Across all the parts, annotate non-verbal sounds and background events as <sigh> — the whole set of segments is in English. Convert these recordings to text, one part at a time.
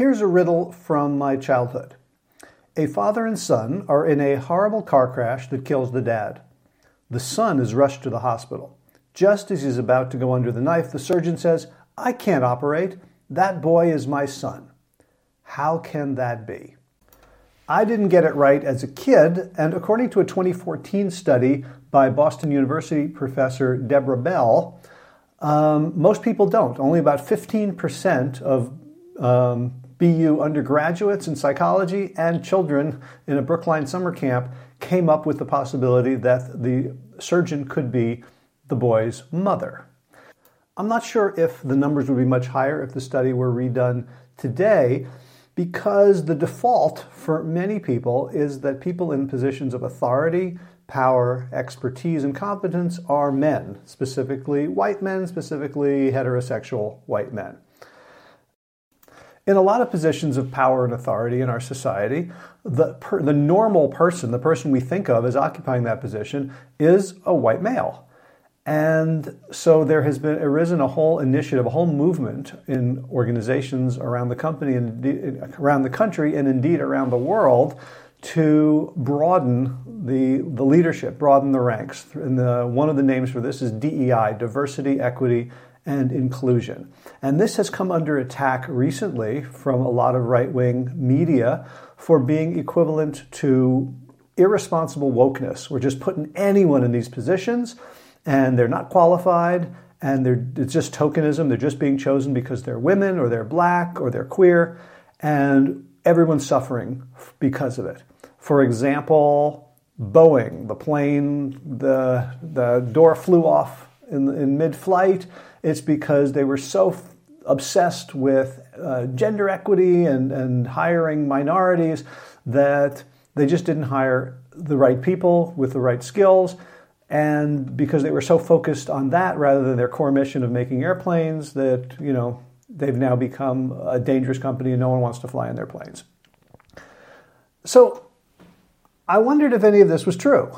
Here's a riddle from my childhood. A father and son are in a horrible car crash that kills the dad. The son is rushed to the hospital. Just as he's about to go under the knife, the surgeon says, I can't operate. That boy is my son. How can that be? I didn't get it right as a kid, and according to a 2014 study by Boston University professor Deborah Belle, um, most people don't. Only about 15% of um, BU undergraduates in psychology and children in a Brookline summer camp came up with the possibility that the surgeon could be the boy's mother. I'm not sure if the numbers would be much higher if the study were redone today, because the default for many people is that people in positions of authority, power, expertise, and competence are men, specifically white men, specifically heterosexual white men. In a lot of positions of power and authority in our society, the, per, the normal person, the person we think of as occupying that position, is a white male. And so there has been arisen a whole initiative, a whole movement in organizations around the company and around the country and indeed around the world to broaden the, the leadership, broaden the ranks. And the, one of the names for this is DEI, diversity, equity, and inclusion. And this has come under attack recently from a lot of right wing media for being equivalent to irresponsible wokeness. We're just putting anyone in these positions and they're not qualified and they're, it's just tokenism. They're just being chosen because they're women or they're black or they're queer, and everyone's suffering because of it. For example, Boeing, the plane, the, the door flew off in, in mid flight. It's because they were so f- obsessed with uh, gender equity and, and hiring minorities that they just didn't hire the right people with the right skills. And because they were so focused on that rather than their core mission of making airplanes that you know they've now become a dangerous company and no one wants to fly in their planes. So i wondered if any of this was true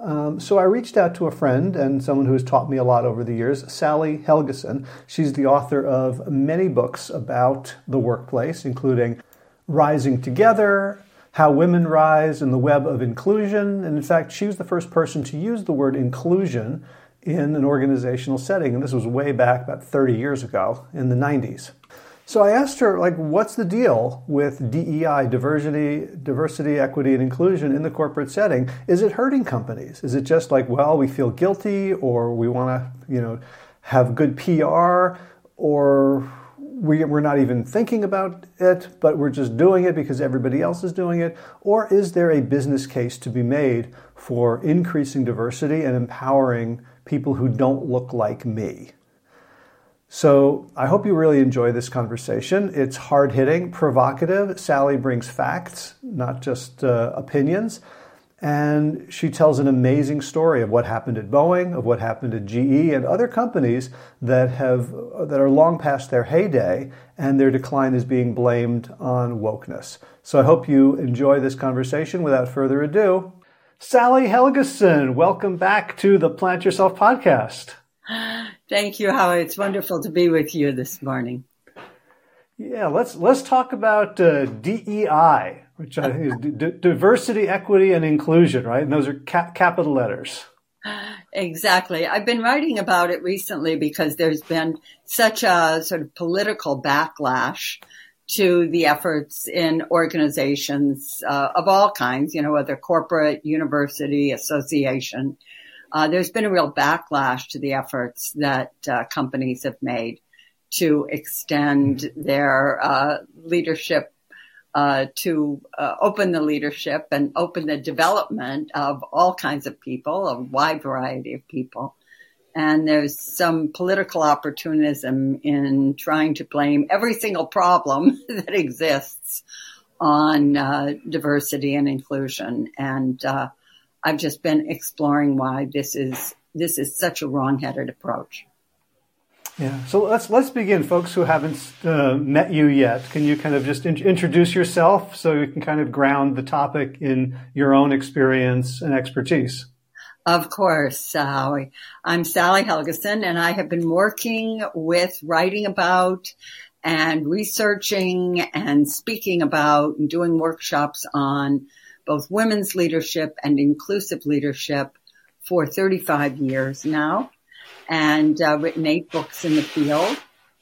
um, so I reached out to a friend and someone who has taught me a lot over the years, Sally Helgesen. She's the author of many books about the workplace, including Rising Together how Women Rise in the Web of Inclusion. And in fact, she was the first person to use the word inclusion in an organizational setting. And this was way back about 30 years ago in the 90s. So I asked her, like, what's the deal with DEI, diversity, diversity, equity, and inclusion in the corporate setting? Is it hurting companies? Is it just like, well, we feel guilty, or we want to, you know, have good PR, or we, we're not even thinking about it, but we're just doing it because everybody else is doing it? Or is there a business case to be made for increasing diversity and empowering people who don't look like me? So I hope you really enjoy this conversation. It's hard hitting, provocative. Sally brings facts, not just uh, opinions. And she tells an amazing story of what happened at Boeing, of what happened at GE and other companies that have that are long past their heyday and their decline is being blamed on wokeness. So I hope you enjoy this conversation. Without further ado, Sally Helgesen, welcome back to the Plant Yourself podcast. Thank you, Howard. It's wonderful to be with you this morning. Yeah, let's let's talk about uh, DEI which I think is d- diversity, equity, and inclusion, right? And those are cap- capital letters. Exactly. I've been writing about it recently because there's been such a sort of political backlash to the efforts in organizations uh, of all kinds, you know, whether corporate, university, association. Uh, there's been a real backlash to the efforts that uh, companies have made to extend their uh, leadership uh, to uh, open the leadership and open the development of all kinds of people, a wide variety of people. And there's some political opportunism in trying to blame every single problem <laughs> that exists on uh, diversity and inclusion. And uh, I've just been exploring why this is this is such a wrong-headed approach. Yeah. So let's let's begin, folks who haven't uh, met you yet. Can you kind of just in- introduce yourself so you can kind of ground the topic in your own experience and expertise? Of course, Sally. I'm Sally Helgesen, and I have been working with writing about and researching and speaking about and doing workshops on both women's leadership and inclusive leadership for 35 years now and uh, written eight books in the field.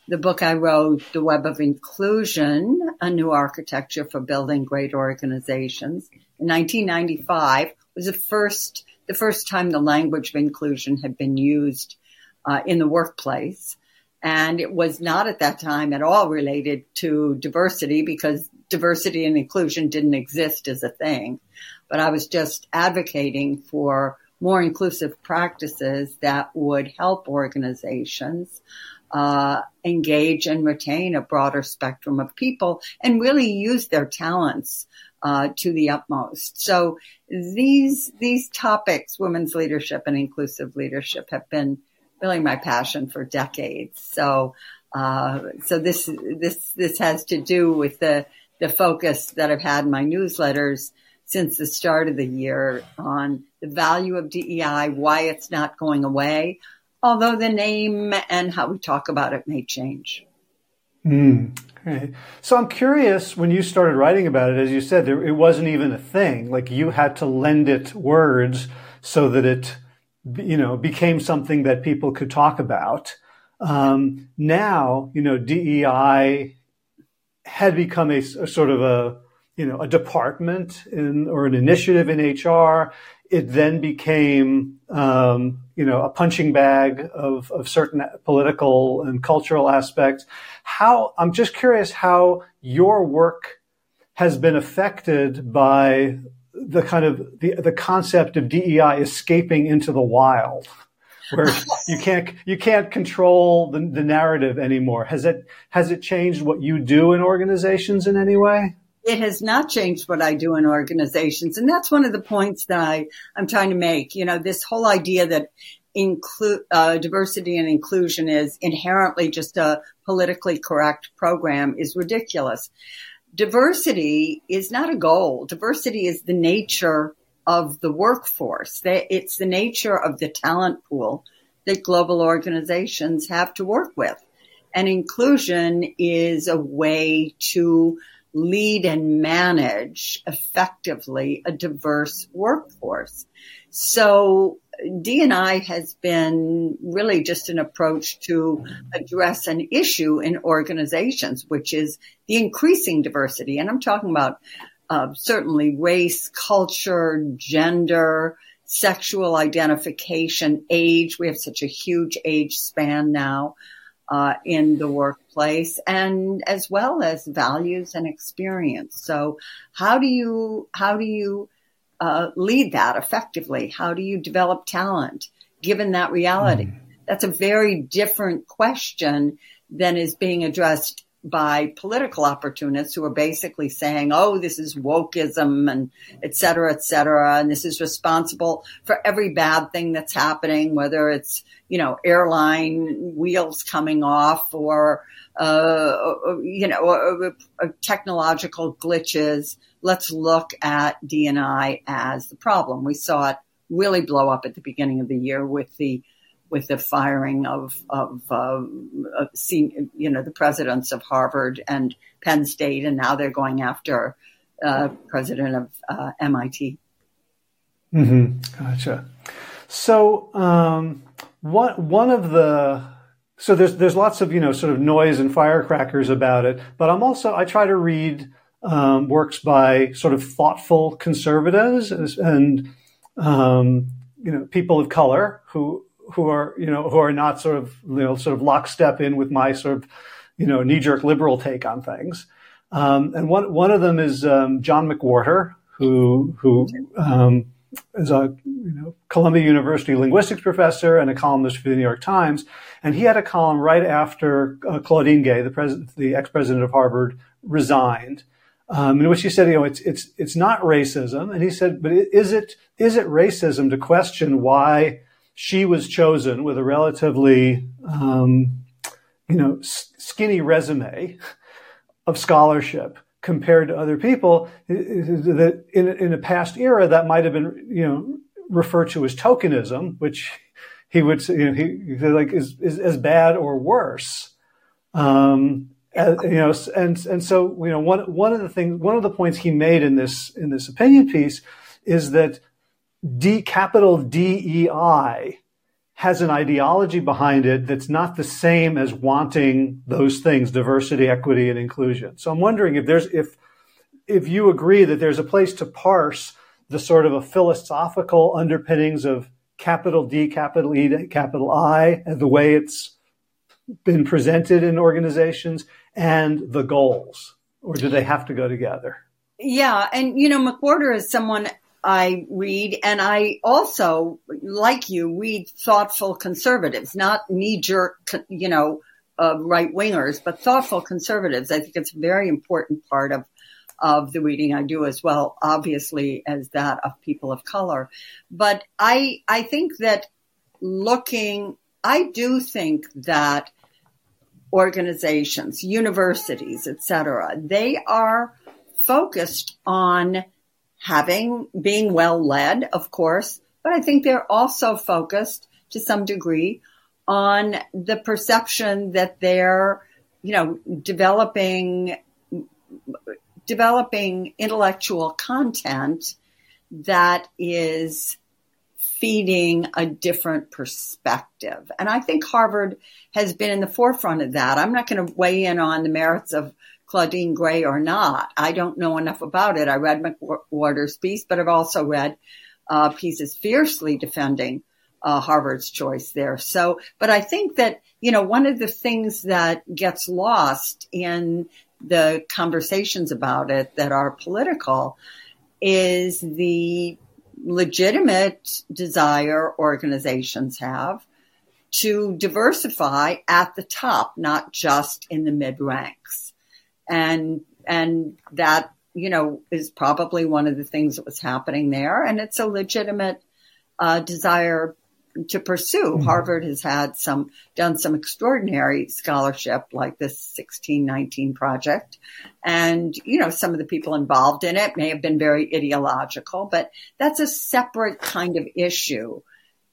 The book I wrote, The Web of Inclusion, A New Architecture for Building Great Organizations in 1995 was the first, the first time the language of inclusion had been used uh, in the workplace. And it was not at that time at all related to diversity because diversity and inclusion didn't exist as a thing. But I was just advocating for more inclusive practices that would help organizations uh, engage and retain a broader spectrum of people and really use their talents uh, to the utmost. So these these topics, women's leadership and inclusive leadership, have been really my passion for decades. So, uh, so this, this, this has to do with the, the focus that I've had in my newsletters since the start of the year on the value of DEI, why it's not going away, although the name and how we talk about it may change. Mm, okay. So I'm curious when you started writing about it, as you said, there, it wasn't even a thing. Like you had to lend it words so that it you know, became something that people could talk about. Um, now, you know, DEI had become a, a, sort of a, you know, a department in, or an initiative in HR. It then became, um, you know, a punching bag of, of certain political and cultural aspects. How, I'm just curious how your work has been affected by the kind of the, the concept of DEI escaping into the wild where you can't you can't control the, the narrative anymore. Has it has it changed what you do in organizations in any way? It has not changed what I do in organizations, and that's one of the points that I I'm trying to make. You know, this whole idea that include uh, diversity and inclusion is inherently just a politically correct program is ridiculous diversity is not a goal. Diversity is the nature of the workforce. It's the nature of the talent pool that global organizations have to work with. And inclusion is a way to lead and manage effectively a diverse workforce. So D&I has been really just an approach to address an issue in organizations, which is the increasing diversity. And I'm talking about uh, certainly race, culture, gender, sexual identification, age. We have such a huge age span now uh, in the workplace, and as well as values and experience. So, how do you how do you uh, lead that effectively? How do you develop talent given that reality? Mm. That's a very different question than is being addressed by political opportunists who are basically saying, oh, this is wokeism and et cetera, et cetera. And this is responsible for every bad thing that's happening, whether it's, you know, airline wheels coming off or, uh, you know, technological glitches let's look at D&I as the problem. We saw it really blow up at the beginning of the year with the with the firing of of, uh, of you know the presidents of Harvard and Penn State, and now they're going after uh, president of uh, MIT. Mm-hmm. Gotcha. So um, what one of the so there's there's lots of you know sort of noise and firecrackers about it, but I'm also I try to read um, works by sort of thoughtful conservatives and um, you know people of color who who are you know who are not sort of you know sort of lockstep in with my sort of you know knee jerk liberal take on things. Um, and one one of them is um, John McWhorter, who who um, is a you know Columbia University linguistics professor and a columnist for the New York Times, and he had a column right after uh, Claudine Gay, the president, the ex president of Harvard, resigned, um, in which he said, you know, it's it's it's not racism, and he said, but is it is it racism to question why she was chosen with a relatively um, you know skinny resume of scholarship compared to other people that in, in a past era that might have been you know referred to as tokenism, which he would say you know, he, like is, is as bad or worse. Um, uh, you know, and and so you know one one of the things one of the points he made in this in this opinion piece is that D capital DEI has an ideology behind it that's not the same as wanting those things diversity equity and inclusion. So i'm wondering if there's if if you agree that there's a place to parse the sort of a philosophical underpinnings of capital d capital e capital i and the way it's been presented in organizations and the goals or do they have to go together? Yeah and you know mcwhorter is someone I read, and I also, like you, read thoughtful conservatives, not knee jerk, you know, uh, right wingers, but thoughtful conservatives. I think it's a very important part of of the reading I do as well, obviously as that of people of color. But I I think that looking, I do think that organizations, universities, etc., they are focused on having, being well led, of course, but I think they're also focused to some degree on the perception that they're, you know, developing, developing intellectual content that is feeding a different perspective. And I think Harvard has been in the forefront of that. I'm not going to weigh in on the merits of Claudine Gray or not. I don't know enough about it. I read McWhorter's piece, but I've also read uh, pieces fiercely defending uh, Harvard's choice there. So, but I think that, you know, one of the things that gets lost in the conversations about it that are political is the legitimate desire organizations have to diversify at the top, not just in the mid ranks and and that you know is probably one of the things that was happening there, and it's a legitimate uh, desire to pursue. Mm-hmm. Harvard has had some done some extraordinary scholarship like this 1619 project. And, you know, some of the people involved in it may have been very ideological, but that's a separate kind of issue.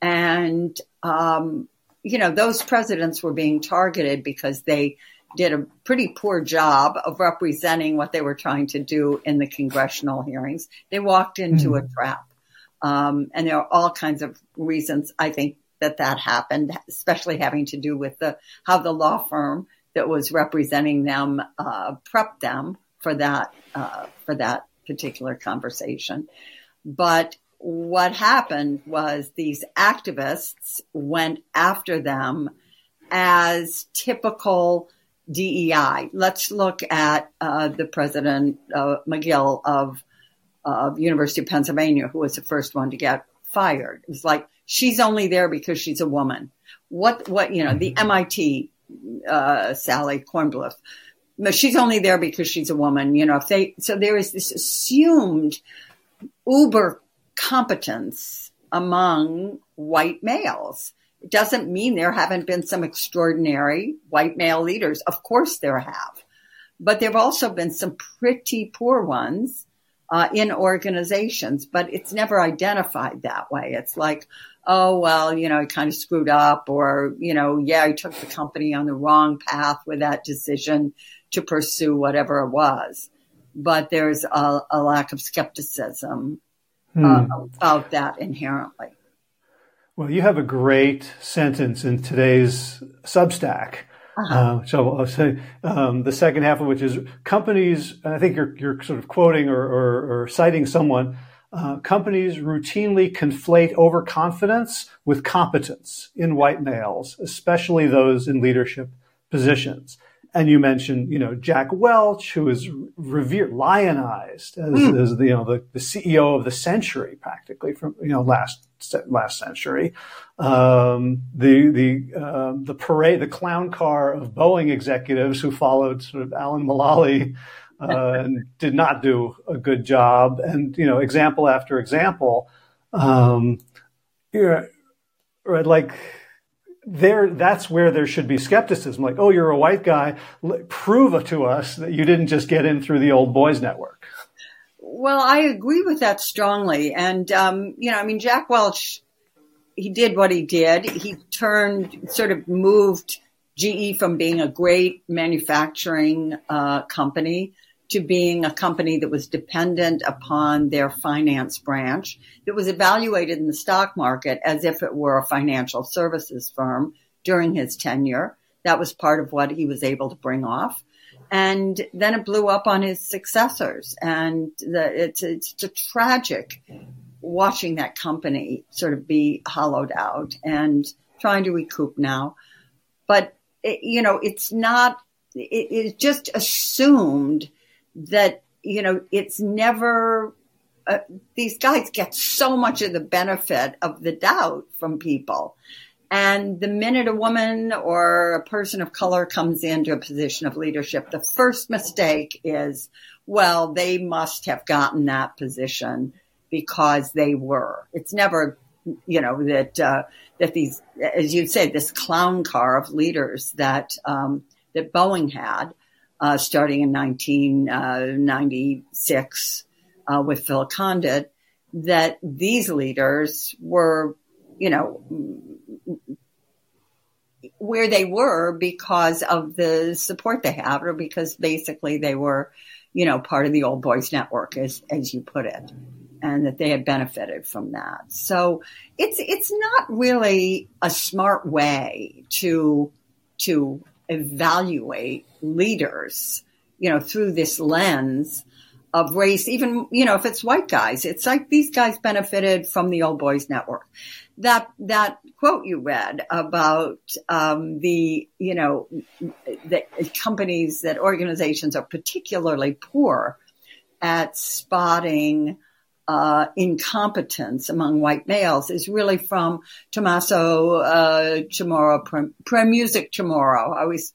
And, um, you know, those presidents were being targeted because they did a pretty poor job of representing what they were trying to do in the congressional hearings. They walked into mm-hmm. a trap. Um, and there are all kinds of reasons I think that that happened, especially having to do with the how the law firm that was representing them uh, prepped them for that uh, for that particular conversation. But what happened was these activists went after them as typical DEI. Let's look at uh, the president uh, Magill of of University of Pennsylvania, who was the first one to get fired. It was like she's only there because she's a woman. What what you know the MIT uh, Sally Kornbluth. She's only there because she's a woman. You know if they so there is this assumed uber competence among white males doesn't mean there haven't been some extraordinary white male leaders. Of course there have. But there have also been some pretty poor ones uh, in organizations, but it's never identified that way. It's like, oh, well, you know, he kind of screwed up or, you know, yeah, he took the company on the wrong path with that decision to pursue whatever it was. But there's a, a lack of skepticism uh, hmm. about that inherently. Well, you have a great sentence in today's Substack. Uh-huh. Uh, so I'll say um, the second half of which is companies. I think you're you're sort of quoting or, or, or citing someone. Uh, companies routinely conflate overconfidence with competence in white males, especially those in leadership positions. And you mentioned, you know, Jack Welch, who is revered, lionized as, mm. as the, you know, the, the CEO of the century, practically from, you know, last, last century. Um, the, the, uh, the parade, the clown car of Boeing executives who followed sort of Alan Mulally, uh, <laughs> and did not do a good job. And, you know, example after example, um, you know, like, there that's where there should be skepticism like oh you're a white guy prove to us that you didn't just get in through the old boys network well i agree with that strongly and um, you know i mean jack welch he did what he did he turned sort of moved GE from being a great manufacturing uh, company to being a company that was dependent upon their finance branch that was evaluated in the stock market as if it were a financial services firm during his tenure. That was part of what he was able to bring off. And then it blew up on his successors. And the, it's, it's tragic watching that company sort of be hollowed out and trying to recoup now. But, it, you know, it's not, it, it's just assumed that, you know, it's never, uh, these guys get so much of the benefit of the doubt from people. And the minute a woman or a person of color comes into a position of leadership, the first mistake is, well, they must have gotten that position because they were. It's never, you know, that, uh, that these, as you say, this clown car of leaders that, um, that Boeing had, uh, starting in 1996 uh, with Phil Condit, that these leaders were, you know, where they were because of the support they have, or because basically they were, you know, part of the old boys network, as as you put it, and that they had benefited from that. So it's it's not really a smart way to to evaluate leaders, you know, through this lens of race, even, you know, if it's white guys, it's like these guys benefited from the old boys network. That, that quote you read about, um, the, you know, the companies that organizations are particularly poor at spotting, uh, incompetence among white males is really from Tommaso uh, Chamorro, Premuzic Chamorro. I always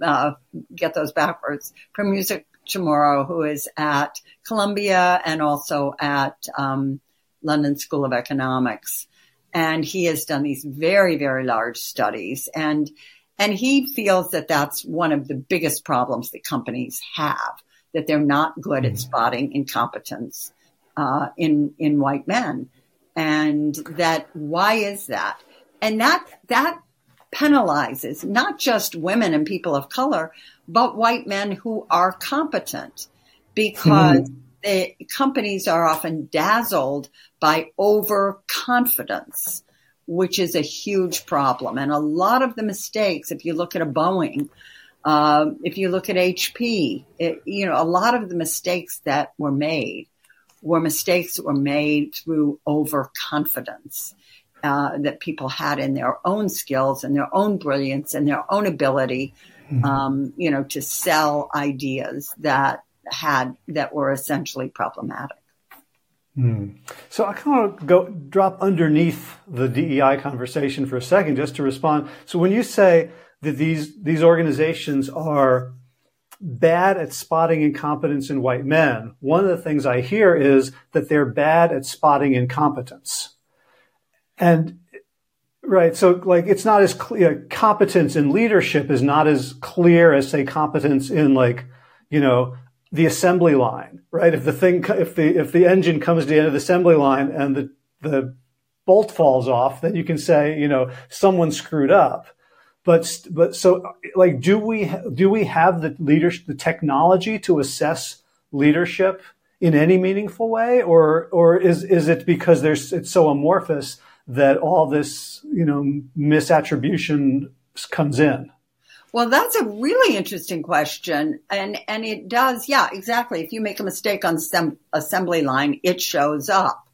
uh, get those backwards. Premuzic Chamorro, who is at Columbia and also at um, London School of Economics, and he has done these very, very large studies, and and he feels that that's one of the biggest problems that companies have that they're not good at mm-hmm. spotting incompetence uh, in in white men, and that why is that? And that that penalizes not just women and people of color, but white men who are competent, because mm-hmm. the companies are often dazzled by overconfidence which is a huge problem. And a lot of the mistakes, if you look at a Boeing, uh, if you look at HP, it, you know, a lot of the mistakes that were made were mistakes that were made through overconfidence. Uh, that people had in their own skills and their own brilliance and their own ability, mm-hmm. um, you know, to sell ideas that had that were essentially problematic. Mm. So I kind of go drop underneath the DEI conversation for a second, just to respond. So when you say that these these organizations are bad at spotting incompetence in white men, one of the things I hear is that they're bad at spotting incompetence. And right, so like it's not as clear, competence in leadership is not as clear as say competence in like, you know, the assembly line, right? If the thing, if the, if the engine comes to the end of the assembly line and the, the bolt falls off, then you can say, you know, someone screwed up but but so like do we do we have the leadership the technology to assess leadership in any meaningful way or or is is it because there's it's so amorphous that all this you know misattribution comes in well that's a really interesting question and and it does yeah exactly if you make a mistake on sem- assembly line it shows up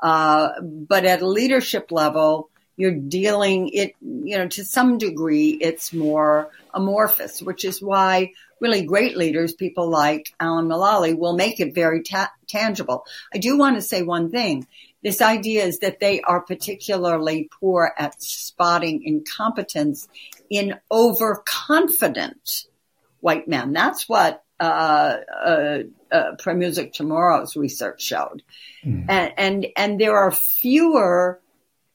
uh, but at a leadership level you're dealing it, you know, to some degree, it's more amorphous, which is why really great leaders, people like Alan Mulally, will make it very ta- tangible. I do want to say one thing. This idea is that they are particularly poor at spotting incompetence in overconfident white men. That's what uh, uh, uh, Premuzic Chamorro's research showed. Mm. And, and, and there are fewer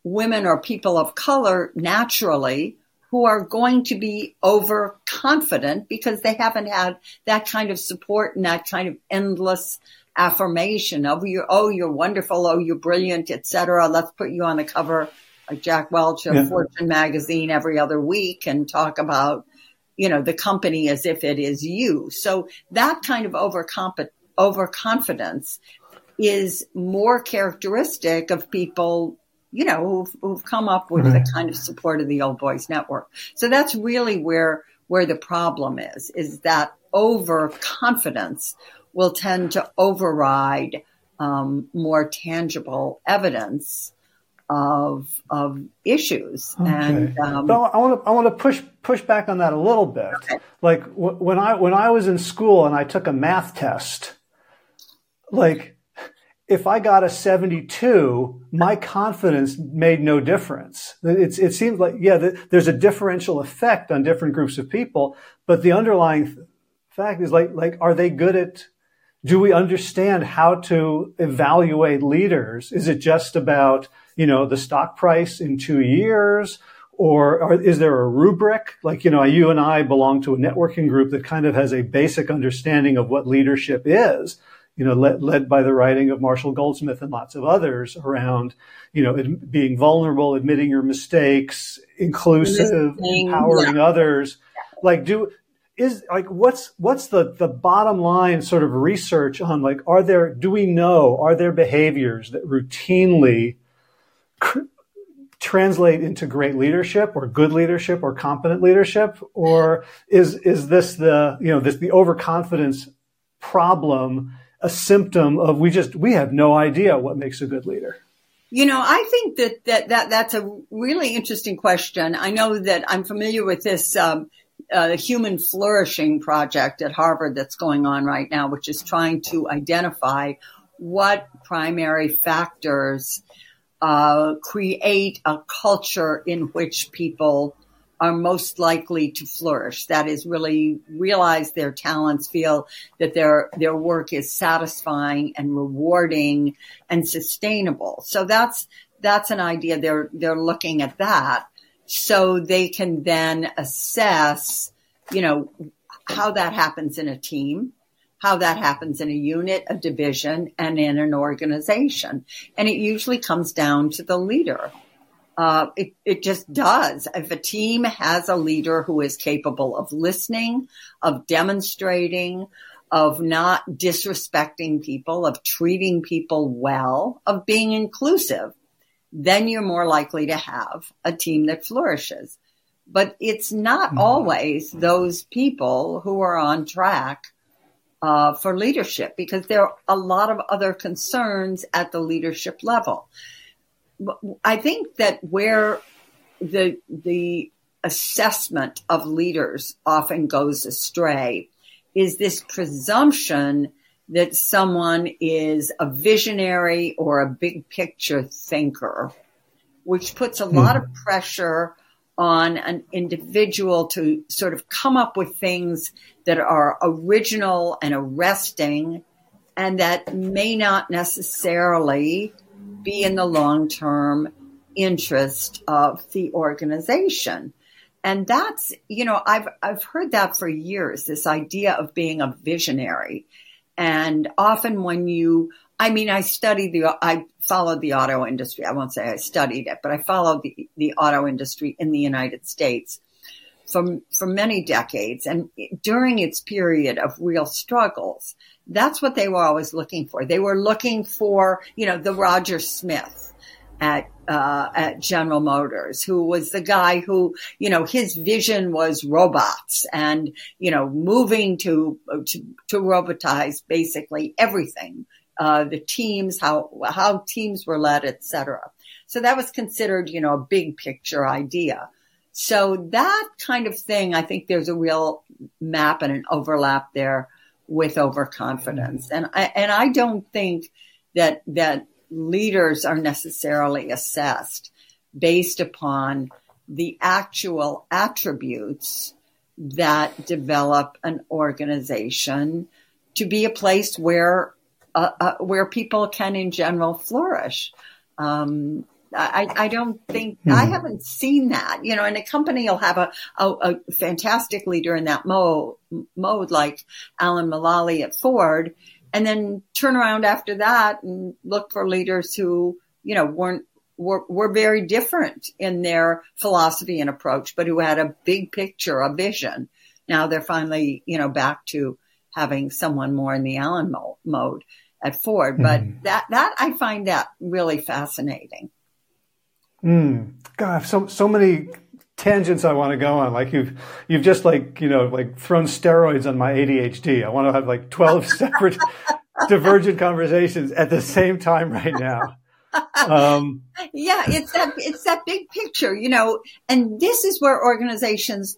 women or people of color naturally who are going to be overconfident because they haven't had that kind of support and that kind of endless affirmation of oh, you oh you're wonderful oh you're brilliant etc let's put you on the cover of Jack Welch of Yeah. Fortune magazine every other week and talk about, you know, the company as if it is you. So that kind of overcomp- overconfidence is more characteristic of people, you know, who've, who've come up with Right. the kind of support of the Old Boys Network. So that's really where, where the problem is, is that overconfidence will tend to override um, more tangible evidence of of issues. And um, But I want to I want to push push back on that a little bit. Like w- when I when I was in school and I took a math test, like if I got a 72, my confidence made no difference. It's, it seems like, yeah, th- there's a differential effect on different groups of people, but the underlying th- fact is like, like, are they good at, do we understand how to evaluate leaders? Is it just about, you know, the stock price in two years? Or, or is there a rubric? Like, you know, you and I belong to a networking group that kind of has a basic understanding of what leadership is you know, led, led by the writing of Marshall Goldsmith and lots of others around, you know, ad, being vulnerable, admitting your mistakes, inclusive, empowering others. Like, do is like what's what's the the bottom line sort of research on like are there do we know are there behaviors that routinely cr- translate into great leadership or good leadership or competent leadership or is is this the you know this the overconfidence problem a symptom of we just we have no idea what makes a good leader You know, I think that, that, that that's a really interesting question. I know that I'm familiar with this um, uh, human flourishing project at Harvard that's going on right now, which is trying to identify what primary factors uh, create a culture in which people are most likely to flourish. That is really realize their talents, feel that their their work is satisfying and rewarding and sustainable. So that's that's an idea. They're they're looking at that so they can then assess, you know, how that happens in a team, how that happens in a unit, a division, and in an organization. And it usually comes down to the leader. Uh, it, it just does. If a team has a leader who is capable of listening, of demonstrating, of not disrespecting people, of treating people well, of being inclusive, then you're more likely to have a team that flourishes. But it's not mm-hmm. always those people who are on track uh, for leadership because there are a lot of other concerns at the leadership level. I think that where the the assessment of leaders often goes astray is this presumption that someone is a visionary or a big picture thinker, which puts a lot of pressure on an individual to sort of come up with things that are original and arresting and that may not necessarily be in the long term interest of the organization. And that's, you know, I've, I've heard that for years, this idea of being a visionary. And often when you, I mean, I studied the, I followed the auto industry. I won't say I studied it, but I followed the, the auto industry in the United States for, for many decades. And during its period of real struggles, that's what they were always looking for. They were looking for, you know, the Roger Smith at, uh, at General Motors, who was the guy who, you know, his vision was robots and, you know, moving to, to, to robotize basically everything. Uh, the teams, how, how teams were led, etc. So that was considered, you know, a big picture idea. So that kind of thing, I think there's a real map and an overlap there with overconfidence. And I, and I don't think that, that leaders are necessarily assessed based upon the actual attributes that develop an organization to be a place where, uh, uh, where people can in general flourish. Um, I, I don't think mm-hmm. I haven't seen that, you know, and a company will have a, a, a fantastic leader in that mode, mode like Alan Mulally at Ford and then turn around after that and look for leaders who, you know, weren't, were, were very different in their philosophy and approach, but who had a big picture, a vision. Now they're finally, you know, back to having someone more in the Alan mo- mode at Ford. But mm. that, that I find that really fascinating. Mm. God, so, so many tangents I want to go on. Like you've, you've just like, you know, like thrown steroids on my ADHD. I want to have like 12 <laughs> separate divergent conversations at the same time right now. Um, yeah, it's that, it's that big picture, you know, and this is where organizations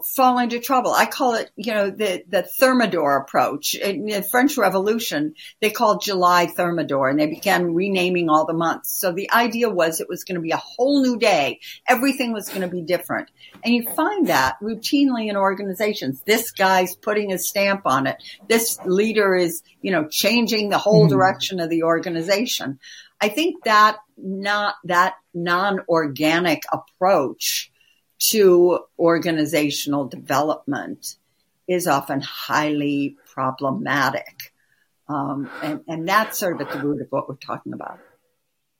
fall into trouble. I call it, you know, the, the Thermidor approach. In the French Revolution, they called July Thermidor and they began renaming all the months. So the idea was it was going to be a whole new day. Everything was going to be different. And you find that routinely in organizations. This guy's putting his stamp on it. This leader is, you know, changing the whole mm-hmm. direction of the organization. I think that not, that non-organic approach to organizational development is often highly problematic. Um, and, and that's sort of at the root of what we're talking about.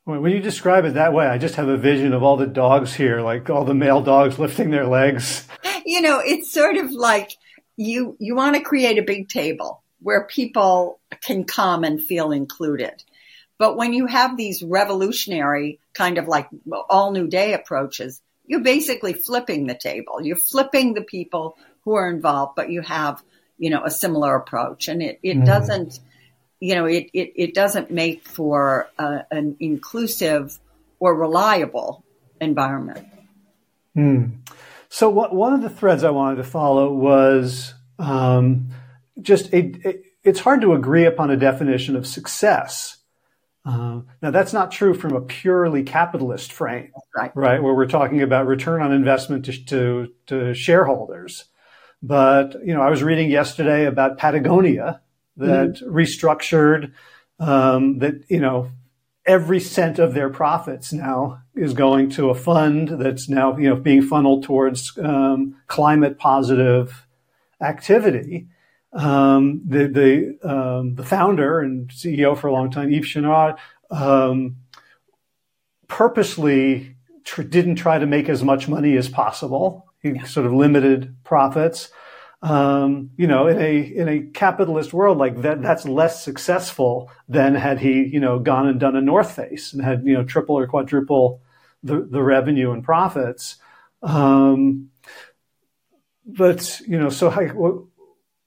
When you describe it that way, I just have a vision of all the dogs here, like all the male dogs lifting their legs. <laughs> You know, it's sort of like you, you want to create a big table where people can come and feel included. But when you have these revolutionary kind of like all new day approaches, you're basically flipping the table. You're flipping the people who are involved, but you have, you know, a similar approach and it, it mm. doesn't, you know, it, it, it doesn't make for a, an inclusive or reliable environment. Mm. So what, one of the threads I wanted to follow was um, just a, a, it's hard to agree upon a definition of success. Uh, now that's not true from a purely capitalist frame, right? right where we're talking about return on investment to, to, to shareholders. But you know, I was reading yesterday about Patagonia that mm-hmm. restructured um, that you know every cent of their profits now is going to a fund that's now you know being funneled towards um, climate positive activity. Um, the the um, the founder and CEO for a long time, Yves Chouinard, um, purposely tr- didn't try to make as much money as possible. He yeah. sort of limited profits. Um, you know, in a in a capitalist world like that, that's less successful than had he you know gone and done a North Face and had you know triple or quadruple the the revenue and profits. Um, but you know, so how,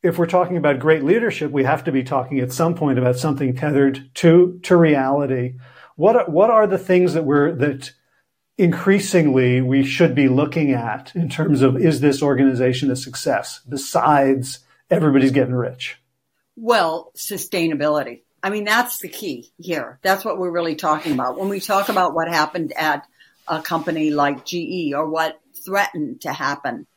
if we're talking about great leadership, we have to be talking at some point about something tethered to to reality. What what are the things that we're that increasingly we should be looking at in terms of is this organization a success besides everybody's getting rich? Well, sustainability. I mean, that's the key here. That's what we're really talking about. When we talk about what happened at a company like GE or what threatened to happen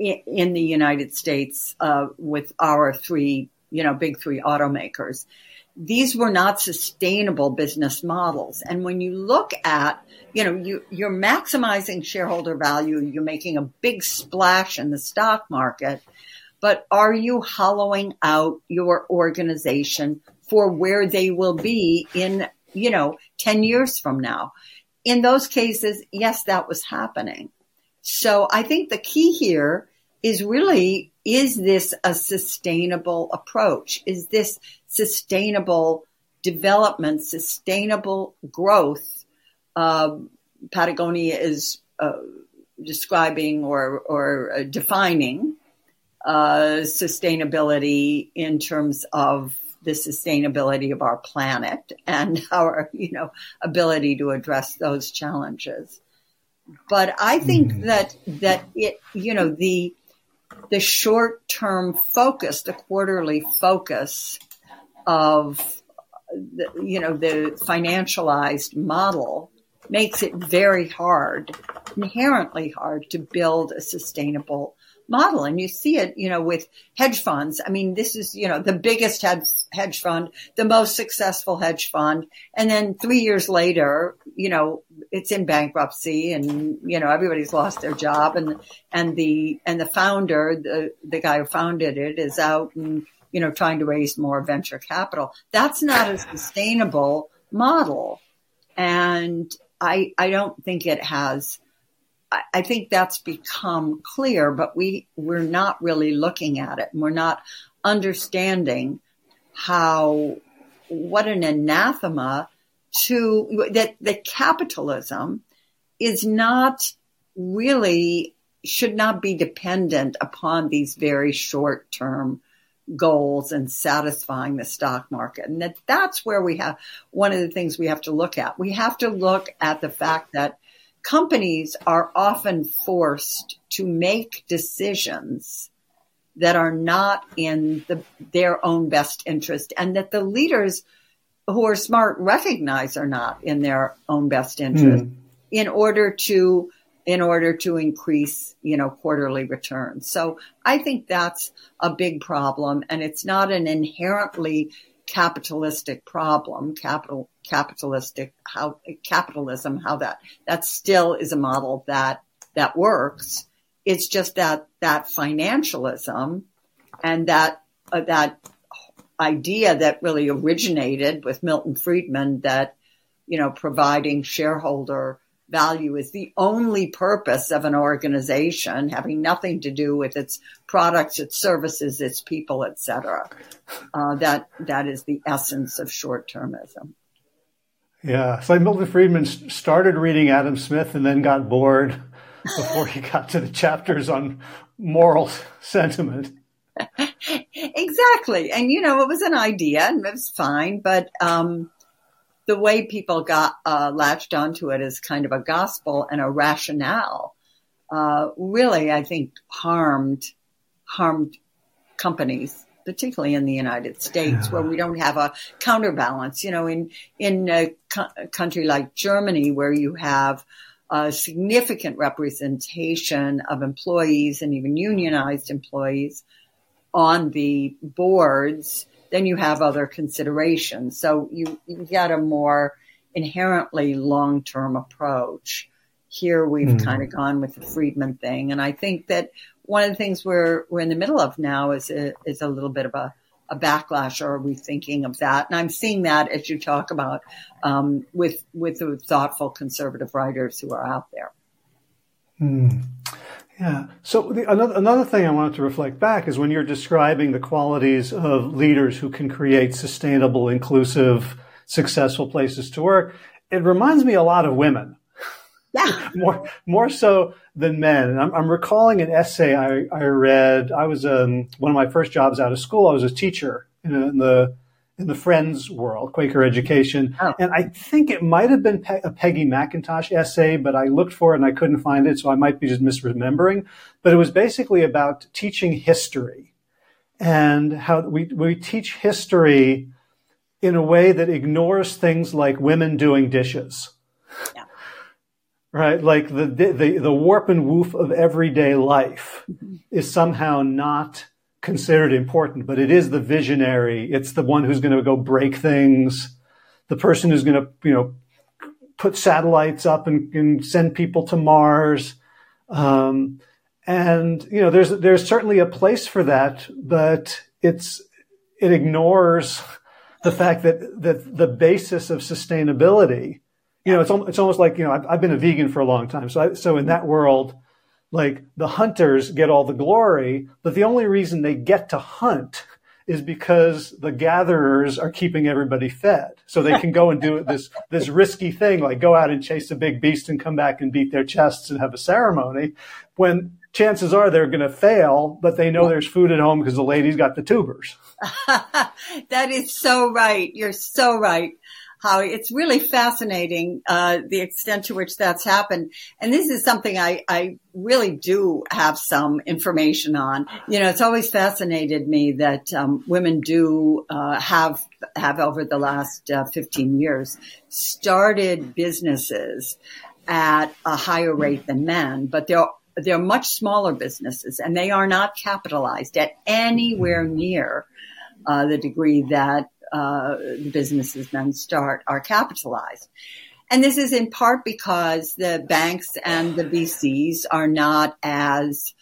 in, the United States uh, with our three, you know, big three automakers. These were not sustainable business models. And when you look at, you know, you, you're maximizing shareholder value, you're making a big splash in the stock market, but are you hollowing out your organization for where they will be in, you know, 10 years from now? In those cases, yes, that was happening. So I think the key here is really, is this a sustainable approach? Is this sustainable development, sustainable growth? Um, Patagonia is uh, describing or, or uh, defining uh, sustainability in terms of the sustainability of our planet and <laughs> our, you know, ability to address those challenges. But I think mm. that, that it, you know, the, the short term focus, the quarterly focus of the, you know, the financialized model makes it very hard, inherently hard to build a sustainable model. And you see it, you know, with hedge funds. I mean, this is, you know, the biggest hedge, fund, the most successful hedge fund. And then three years later, you know, it's in bankruptcy and, you know, everybody's lost their job and, and the, and the founder, the, the guy who founded it is out and, you know, trying to raise more venture capital. That's not a sustainable model. And I, I don't think it has. I, think that's become clear, but we we're not really looking at it. And we're not understanding how what an anathema to that that capitalism is not really should not be dependent upon these very short term goals and satisfying the stock market. And that that's where we have one of the things we have to look at. We have to look at the fact that companies are often forced to make decisions that are not in the, their own best interest and that the leaders who are smart recognize are not in their own best interest mm. in order to in order to increase, you know, quarterly returns. So I think that's a big problem and it's not an inherently capitalistic problem, capital, capitalistic, how capitalism, how that, that still is a model that, that works. It's just that, that financialism and that, uh, that idea that really originated with Milton Friedman that, you know, providing shareholder value is the only purpose of an organization, having nothing to do with its products, its services, its people, etc. Uh, that that is the essence of short-termism. Yeah, it's like Milton Friedman started reading Adam Smith and then got bored before he got to the chapters on moral sentiment. <laughs> exactly, and you know it was an idea and it was fine, but. Um, the way people got uh, latched onto it as kind of a gospel and a rationale uh, really, I think, harmed harmed companies, particularly in the United States, yeah. where we don't have a counterbalance. You know, in in a, co- a country like Germany, where you have a significant representation of employees and even unionized employees on the boards then you have other considerations. So you, you get a more inherently long-term approach. Here we've mm. kind of gone with the Friedman thing. And I think that one of the things we're, we're in the middle of now is a, is a little bit of a, a backlash or are we thinking of that? And I'm seeing that as you talk about, um, with, with the thoughtful conservative writers who are out there. Mm. Yeah. So the, another another thing I wanted to reflect back is when you're describing the qualities of leaders who can create sustainable, inclusive, successful places to work, it reminds me a lot of women. Yeah. <laughs> more more so than men. And I'm, I'm recalling an essay I, I read. I was um, one of my first jobs out of school. I was a teacher in, in the in the Friends world, Quaker education. Oh. And I think it might have been Pe- a Peggy McIntosh essay, but I looked for it and I couldn't find it, so I might be just misremembering. But it was basically about teaching history and how we, we teach history in a way that ignores things like women doing dishes. Yeah. Right? Like the, the, the warp and woof of everyday life mm-hmm. is somehow not considered important, but it is the visionary. It's the one who's going to go break things, the person who's going to, you know, put satellites up and, and send people to Mars. Um, and you know, there's there's certainly a place for that, but it's it ignores the fact that that the basis of sustainability. You know, it's it's almost like you know I've, I've been a vegan for a long time, so I, so in that world, like the hunters get all the glory, but the only reason they get to hunt is because the gatherers are keeping everybody fed. So they can go and do this, <laughs> this risky thing, like go out and chase a big beast and come back and beat their chests and have a ceremony when chances are they're going to fail, but they know there's food at home because the lady's got the tubers. <laughs> that is so right. You're so right how it's really fascinating uh, the extent to which that's happened. And this is something I, I really do have some information on. You know, it's always fascinated me that um, women do uh, have have over the last uh, 15 years started businesses at a higher rate than men, but they're they're much smaller businesses and they are not capitalized at anywhere near uh, the degree that uh, the businesses then start are capitalized. And this is in part because the banks and the VCs are not as,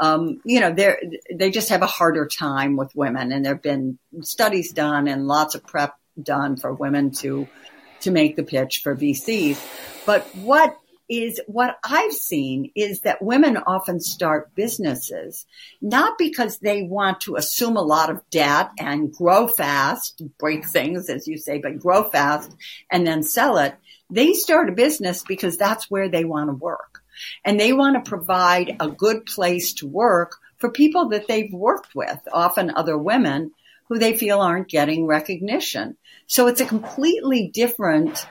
um, you know, they they just have a harder time with women, and there have been studies done and lots of prep done for women to to make the pitch for VCs. But what is what I've seen is that women often start businesses not because they want to assume a lot of debt and grow fast, break things, as you say, but grow fast and then sell it. They start a business because that's where they want to work. And they want to provide a good place to work for people that they've worked with, often other women who they feel aren't getting recognition. So it's a completely different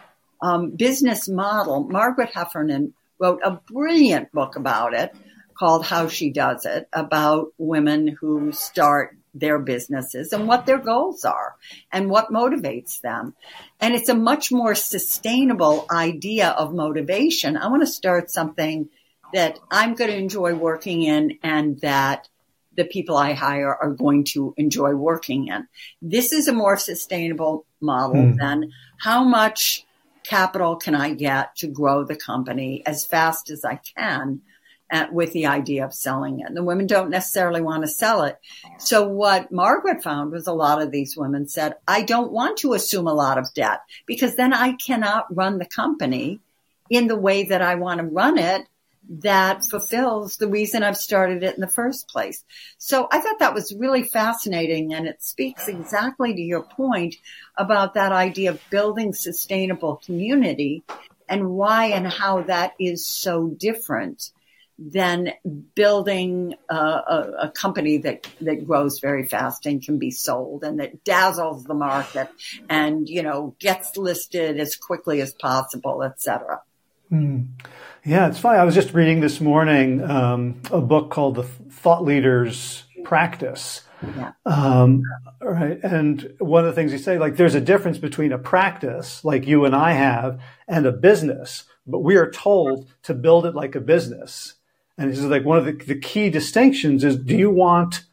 um, business model. Margaret Heffernan wrote a brilliant book about it called How She Does It about women who start their businesses and what their goals are and what motivates them. And it's a much more sustainable idea of motivation. I want to start something that I'm going to enjoy working in and that the people I hire are going to enjoy working in. This is a more sustainable model mm. than how much capital can I get to grow the company as fast as I can at, with the idea of selling it. And The women don't necessarily want to sell it. So what Margaret found was a lot of these women said, I don't want to assume a lot of debt because then I cannot run the company in the way that I want to run it that fulfills the reason I've started it in the first place. So I thought that was really fascinating and it speaks exactly to your point about that idea of building sustainable community and why and how that is so different than building a, a, a, company that, that grows very fast and can be sold and that dazzles the market and, you know, gets listed as quickly as possible, et cetera. Mm. Yeah, it's funny. I was just reading this morning um, a book called The Thought Leaders Practice. Yeah. Um, right. And one of the things you say, like, there's a difference between a practice like you and I have and a business, but we are told to build it like a business. And this is like one of the, the key distinctions is do you want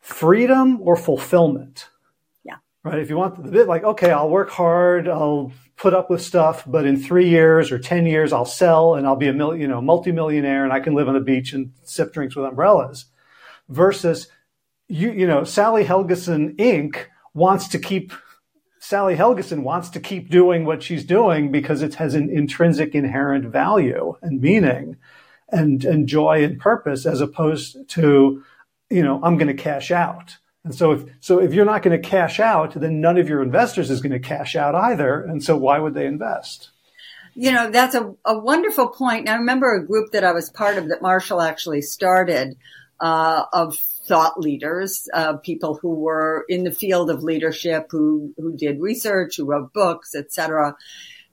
freedom or fulfillment? Yeah. Right. If you want the bit like, okay, I'll work hard, I'll put up with stuff, but in three years or 10 years, I'll sell and I'll be a mil, you know, multimillionaire and I can live on the beach and sip drinks with umbrellas versus you, you know, Sally Helgesen Inc. wants to keep Sally Helgesen wants to keep doing what she's doing because it has an intrinsic inherent value and meaning and, and joy and purpose as opposed to, you know, I'm going to cash out. And so if, so if you're not going to cash out, then none of your investors is going to cash out either. And so why would they invest? You know, that's a, a wonderful point. And I remember a group that I was part of that Marshall actually started, uh, of thought leaders, uh, people who were in the field of leadership, who, who did research, who wrote books, etc.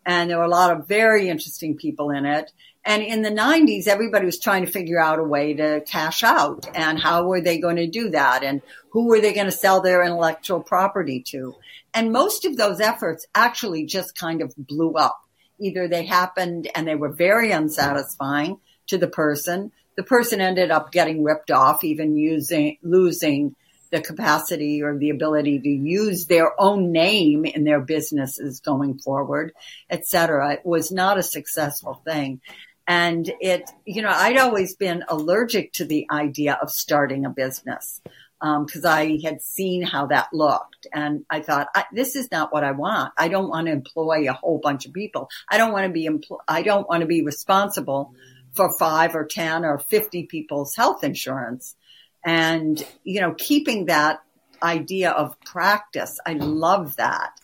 And there were a lot of very interesting people in it. And in the 90s, everybody was trying to figure out a way to cash out and how were they going to do that and who were they going to sell their intellectual property to? And most of those efforts actually just kind of blew up. Either they happened and they were very unsatisfying to the person. The person ended up getting ripped off, even using, losing the capacity or the ability to use their own name in their businesses going forward, et cetera. It was not a successful thing. And it, you know, I'd always been allergic to the idea of starting a business because um, I had seen how that looked, and I thought this is not what I want. I don't want to employ a whole bunch of people. I don't want to be empl- I don't want to be responsible for five or ten or fifty people's health insurance, and you know, keeping that idea of practice. I love that.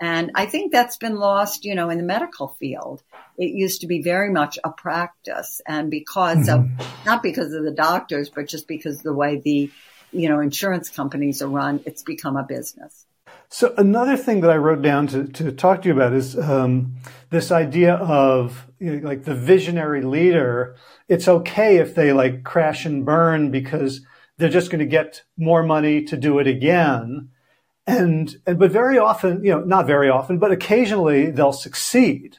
And I think that's been lost, you know, in the medical field. It used to be very much a practice. And because mm-hmm. of, not because of the doctors, but just because of the way the, you know, insurance companies are run, it's become a business. So another thing that I wrote down to, to talk to you about is um, this idea of you know, like the visionary leader. It's okay if they like crash and burn because they're just going to get more money to do it again and, and but very often, you know, not very often, but occasionally they'll succeed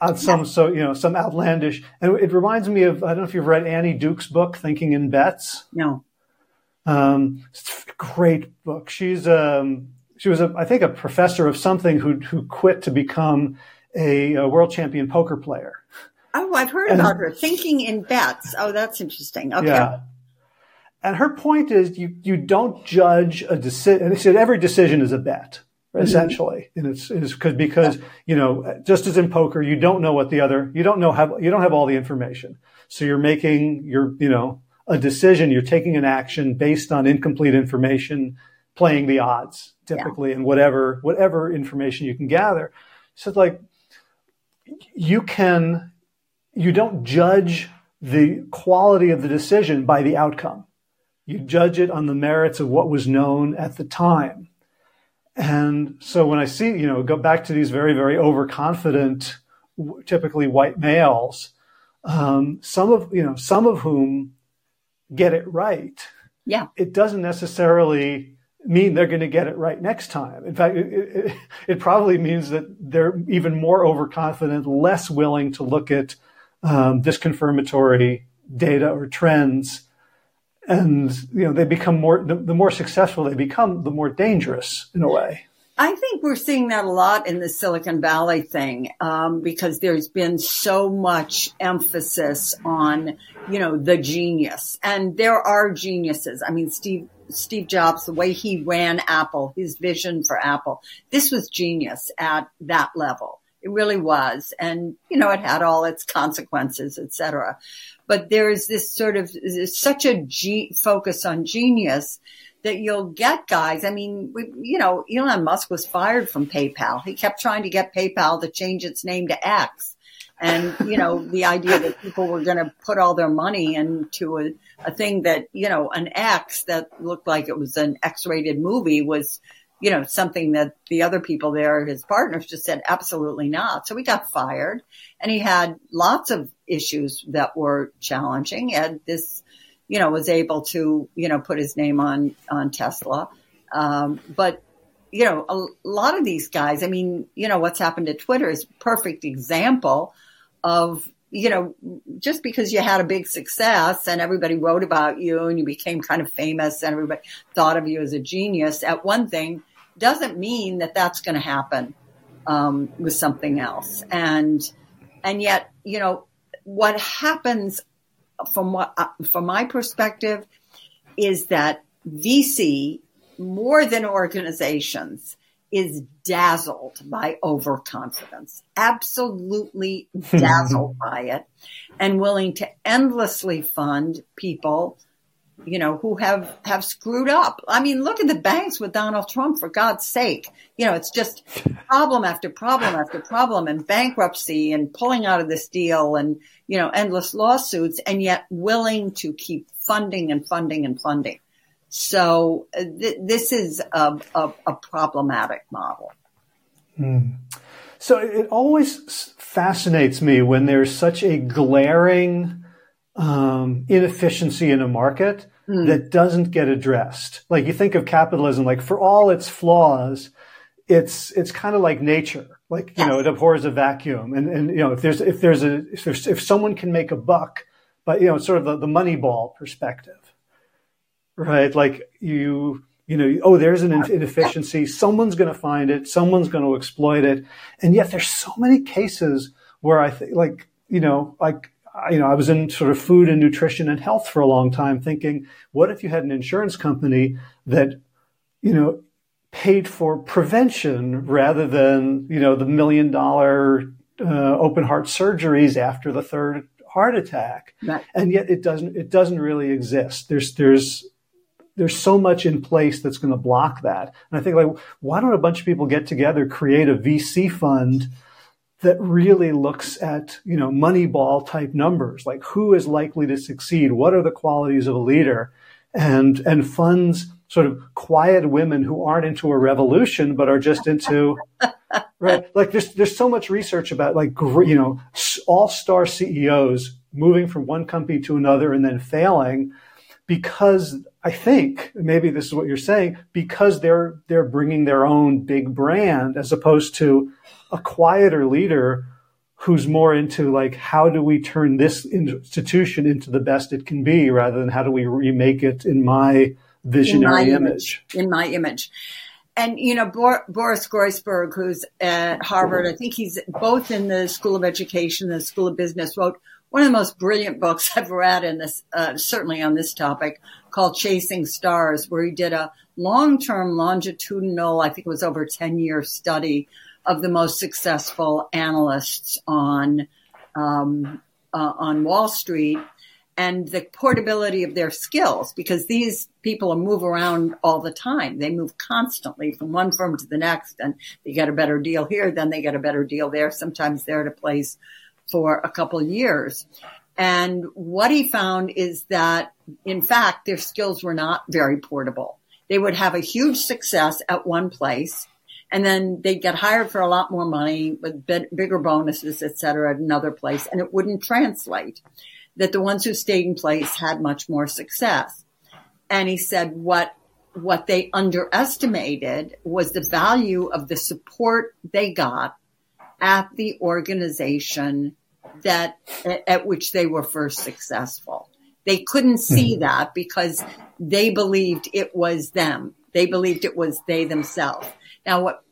on some so you know some outlandish. And it reminds me of I don't know if you've read Annie Duke's book, Thinking in Bets. No. Um, great book. She's um, she was a, I think a professor of something who who quit to become a, a world champion poker player. Oh, I've heard and, about her. Thinking in Bets. Oh, that's interesting. Okay. Yeah. And her point is you, you don't judge a decision. And she said every decision is a bet. mm-hmm. essentially. And it's, it's cause, because, you know, just as in poker, you don't know what the other, you don't know have, you don't have all the information. So you're making your, you know, a decision, you're taking an action based on incomplete information, playing the odds typically, yeah. and whatever, whatever information you can gather. So it's like, you can, you don't judge the quality of the decision by the outcome. You judge it on the merits of what was known at the time. And so when I see, you know, go back to these very, very overconfident, typically white males, um, some of, you know, some of whom get it right. Yeah. It doesn't necessarily mean they're going to get it right next time. In fact, it, it, it probably means that they're even more overconfident, less willing to look at um, disconfirmatory data or trends. And, you know, they become more, the, the more successful they become, the more dangerous in a way. I think we're seeing that a lot in the Silicon Valley thing um, because there's been so much emphasis on, you know, the genius, and there are geniuses. I mean, Steve Steve Jobs, the way he ran Apple, his vision for Apple, this was genius at that level. It really was, and you know, it had all its consequences, etc. But there's this sort of such a focus on genius that you'll get guys. I mean, we, you know, Elon Musk was fired from PayPal. He kept trying to get PayPal to change its name to X. And, you know, the idea that people were going to put all their money into a, a thing that, you know, an X that looked like it was an X rated movie was, you know, something that the other people there, his partners just said absolutely not. So he got fired and he had lots of issues that were challenging. And this, you know, was able to, you know, put his name on, on Tesla. Um, but, you know, a lot of these guys, I mean, you know, what's happened to Twitter is perfect example of, you know, just because you had a big success and everybody wrote about you and you became kind of famous and everybody thought of you as a genius at one thing doesn't mean that that's going to happen um, with something else. And, and yet, you know, what happens from what uh, from my perspective is that VC more than organizations is dazzled by overconfidence, absolutely <laughs> dazzled by it and willing to endlessly fund people you know, who have, have screwed up. I mean, look at the banks with Donald Trump, for God's sake. You know, it's just problem after problem after problem and bankruptcy and pulling out of this deal and, you know, endless lawsuits and yet willing to keep funding and funding and funding. So uh, th- this is a, a, a problematic model. Mm. So it always fascinates me when there's such a glaring um, inefficiency in a market mm. that doesn't get addressed. Like you think of capitalism, like for all its flaws, it's it's kind of like nature. Like you yes. know, it abhors a vacuum, and and you know, if there's if there's a if, there's, if someone can make a buck, but you know, sort of the, the money ball perspective, right? Like you you know, oh, there's an inefficiency. Someone's going to find it. Someone's going to exploit it. And yet there's so many cases where I think like, you know, like you know, I was in sort of food and nutrition and health for a long time thinking, what if you had an insurance company that, you know, paid for prevention rather than, you know, the million dollar uh, open heart surgeries after the third heart attack. Right. And yet it doesn't, it doesn't really exist. There's, there's, there's so much in place that's going to block that. And I think like, why don't a bunch of people get together, create a VC fund that really looks at, you know, moneyball type numbers, like who is likely to succeed? What are the qualities of a leader? And, and funds sort of quiet women who aren't into a revolution, but are just into, <laughs> right? Like there's, there's so much research about like, you know, all star CEOs moving from one company to another and then failing because I think maybe this is what you're saying because they're, they're bringing their own big brand as opposed to, a quieter leader who's more into like how do we turn this institution into the best it can be rather than how do we remake it in my visionary in my image. image. in my image and you know boris groysberg who's at harvard i think he's both in the school of education and the school of business wrote one of the most brilliant books <laughs> i've read in this uh, certainly on this topic called chasing stars where he did a long term longitudinal, I think it was over 10 year study of the most successful analysts on, um, uh, on Wall Street and the portability of their skills because these people move around all the time. They move constantly from one firm to the next and they get a better deal here, then they get a better deal there. Sometimes they're at a place for a couple years. And what he found is that in fact, their skills were not very portable. They would have a huge success at one place and then they'd get hired for a lot more money with bigger bonuses, et cetera, at another place and it wouldn't translate that the ones who stayed in place had much more success. And he said what what they underestimated was the value of the support they got at the organization that at which they were first successful. They couldn't see mm-hmm. that because they believed it was them. They believed it was they themselves. Now, what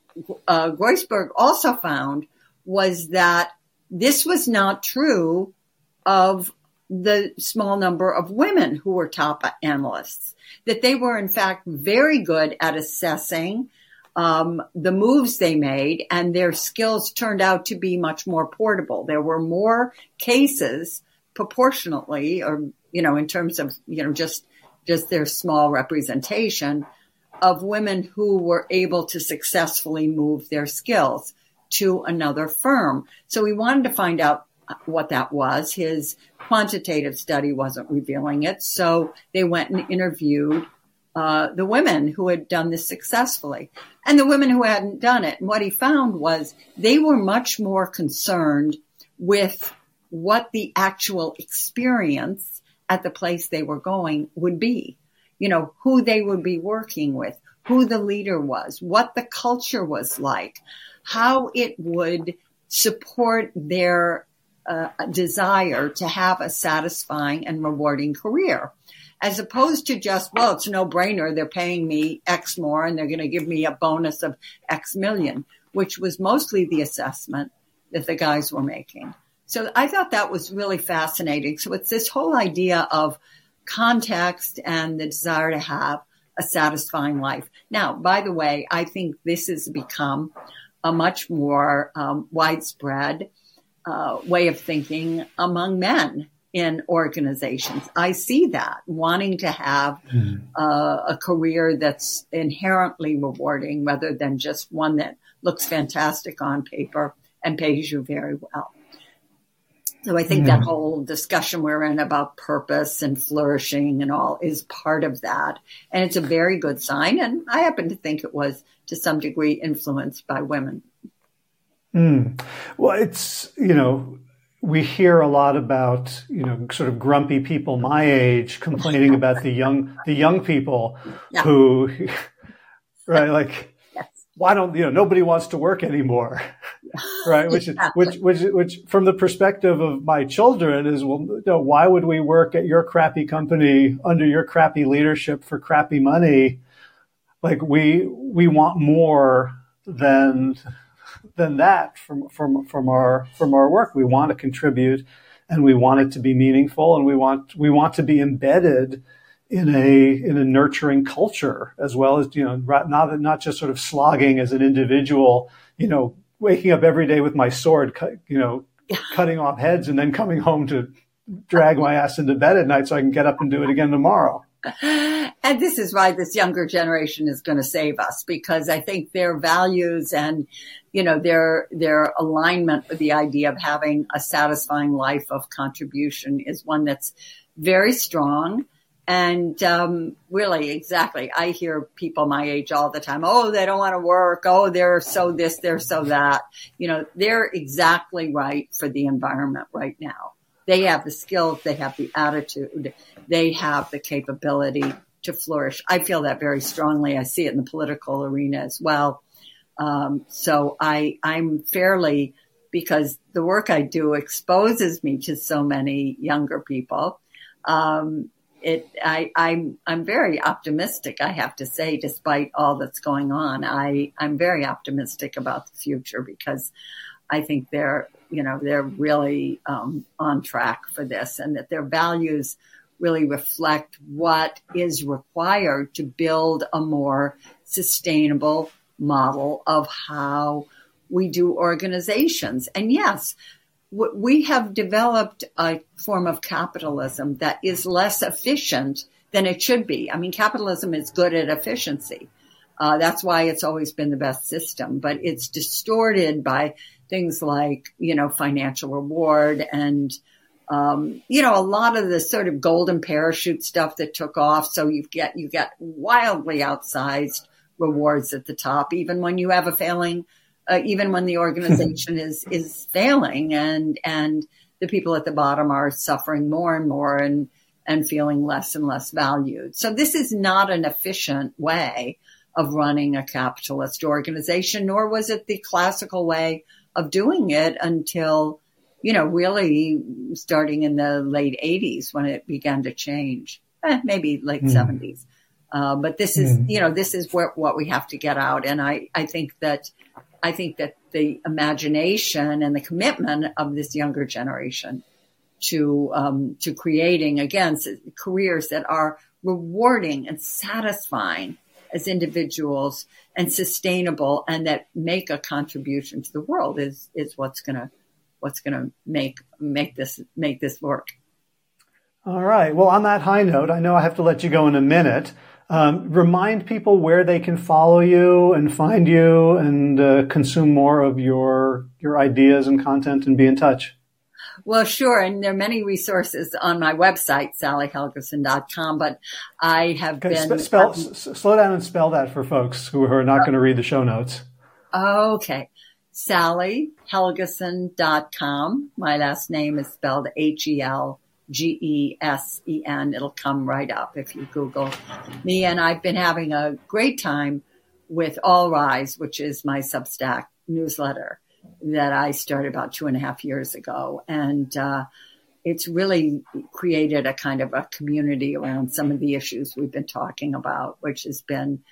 uh, Groysberg also found was that this was not true of the small number of women who were top analysts, that they were in fact very good at assessing um, the moves they made and their skills turned out to be much more portable. There were more cases proportionately or, you know, in terms of, you know, just, just their small representation of women who were able to successfully move their skills to another firm. So we wanted to find out what that was. His quantitative study wasn't revealing it. So they went and interviewed uh, the women who had done this successfully and the women who hadn't done it. And what he found was they were much more concerned with what the actual experience at the place they were going would be. You know, who they would be working with, who the leader was, what the culture was like, how it would support their uh, desire to have a satisfying and rewarding career. As opposed to just, well, it's no brainer. They're paying me X more and they're going to give me a bonus of X million, which was mostly the assessment that the guys were making. So I thought that was really fascinating. So it's this whole idea of context and the desire to have a satisfying life. Now, by the way, I think this has become a much more um, widespread uh, way of thinking among men in organizations. I see that wanting to have mm. uh, a career that's inherently rewarding rather than just one that looks fantastic on paper and pays you very well. So I think mm. that whole discussion we're in about purpose and flourishing and all is part of that. And it's a very good sign. And I happen to think it was to some degree influenced by women. Mm. Well, it's, you know, we hear a lot about, you know, sort of grumpy people my age complaining <laughs> about the young, the young people yeah. who, <laughs> right, like, yes. why don't, you know, nobody wants to work anymore, <laughs> right? Which, exactly. which, which, which from the perspective of my children is, well, you know, why would we work at your crappy company under your crappy leadership for crappy money? Like we, we want more than, than that from from from our from our work. We want to contribute, and we want it to be meaningful, and we want we want to be embedded in a in a nurturing culture as well as you know not not just sort of slogging as an individual. You know, waking up every day with my sword, you know, <laughs> cutting off heads, and then coming home to drag my ass into bed at night so I can get up and do it again tomorrow. <laughs> And this is why this younger generation is going to save us because I think their values and, you know, their, their alignment with the idea of having a satisfying life of contribution is one that's very strong. And um, really, exactly, I hear people my age all the time. Oh, they don't want to work. Oh, they're so this, they're so that. You know, they're exactly right for the environment right now. They have the skills, they have the attitude, they have the capability to flourish. I feel that very strongly. I see it in the political arena as well. Um, so I, I'm fairly, because the work I do exposes me to so many younger people. Um, it, I, I'm, I'm very optimistic, I have to say, despite all that's going on. I, I'm very optimistic about the future because I think they're, you know, they're really um, on track for this and that their values really reflect what is required to build a more sustainable model of how we do organizations. And yes, we have developed a form of capitalism that is less efficient than it should be. I mean, capitalism is good at efficiency. Uh, that's why it's always been the best system, but it's distorted by things like, you know, financial reward and, um, you know, a lot of the sort of golden parachute stuff that took off. So you get, you get wildly outsized rewards at the top, even when you have a failing uh, even when the organization <laughs> is is failing and and the people at the bottom are suffering more and more and and feeling less and less valued. So this is not an efficient way of running a capitalist organization, nor was it the classical way of doing it until, you know, really starting in the late 80s when it began to change, eh, maybe late mm. 70s. Uh, but this is, mm. you know, this is where, what we have to get out. And I, I think that I think that the imagination and the commitment of this younger generation to um, to creating again careers that are rewarding and satisfying as individuals and sustainable and that make a contribution to the world is is what's gonna what's gonna make make this make this work. All right. Well, on that high note, I know I have to let you go in a minute. Um, remind people where they can follow you and find you and uh, consume more of your your ideas and content and be in touch. Well, sure. And there are many resources on my website, sallyhelgesen.com, but I have okay, been. Sp- spell, s- slow down and spell that for folks who are not going to read the show notes. Okay. sallyhelgesen.com. My last name is spelled H E L G E S E N. It'll come right up if you Google me. And I've been having a great time with All Rise, which is my Substack newsletter that I started about two and a half years ago. And, uh, it's really created a kind of a community around some of the issues we've been talking about, which has been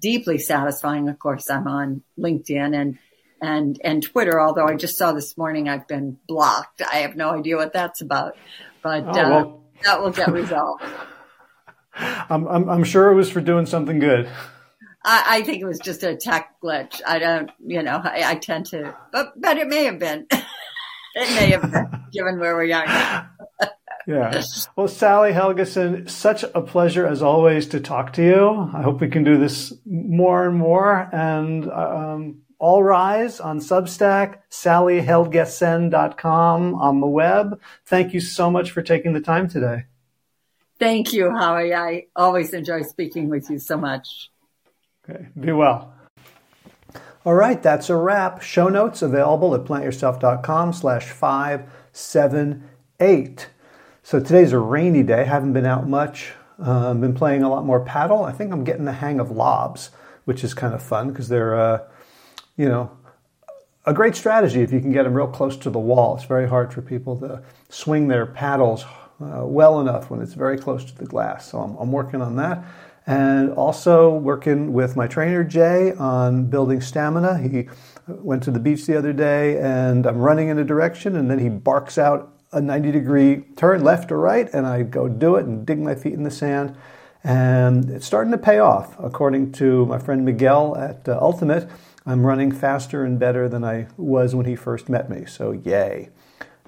deeply satisfying. Of course, I'm on LinkedIn and and and Twitter. Although I just saw this morning I've been blocked. I have no idea what that's about but oh, uh, that will get resolved. <laughs> I'm, I'm, I'm sure it was for doing something good. I, I, think it was just a tech glitch. I don't, you know, I, I tend to, but but it may have been. <laughs> it may have been, <laughs> given where we are now. yeah. Well, Sally Helgesen, such a pleasure as always to talk to you. I hope we can do this more and more. And um, all Rise on Substack, sallyhelgesen.com on the web. Thank you so much for taking the time today. Thank you, Howie. I always enjoy speaking with you so much. Okay, be well. All right, that's a wrap. Show notes available at plantyourself.com slash 578. So today's a rainy day. Haven't been out much. Uh, been playing a lot more padel. I think I'm getting the hang of lobs, which is kind of fun because they're uh, you know, a great strategy if you can get them real close to the wall. It's very hard for people to swing their paddles uh, well enough when it's very close to the glass. So I'm, I'm, working on that. And also working with my trainer, Jay, on building stamina. He went to the beach the other day and I'm running in a direction and then he barks out a 90 degree turn left or right and I go do it and dig my feet in the sand. And it's starting to pay off, according to my friend Miguel at uh, Ultimate. I'm running faster and better than I was when he first met me, so yay.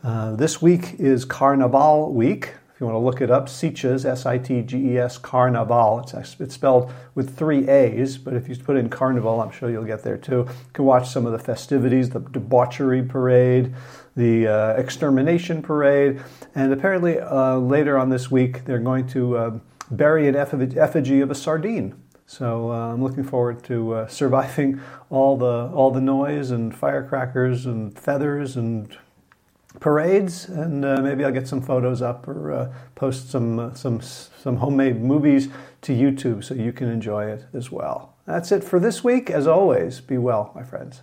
Uh, this week is Carnaval week. If you want to look it up, Sitges, S I T G E S, Carnaval. It's, it's spelled with three A's, but if you put in Carnival, I'm sure you'll get there too. You can watch some of the festivities, the debauchery parade, the uh, extermination parade, and apparently uh, later on this week, they're going to uh, bury an effigy of a sardine so uh, I'm looking forward to uh, <laughs> surviving all the all the noise and firecrackers and feathers and parades, and uh, maybe I'll get some photos up or uh, post some uh, some some homemade movies to YouTube so you can enjoy it as well. That's it for this week. As always, be well, my friends.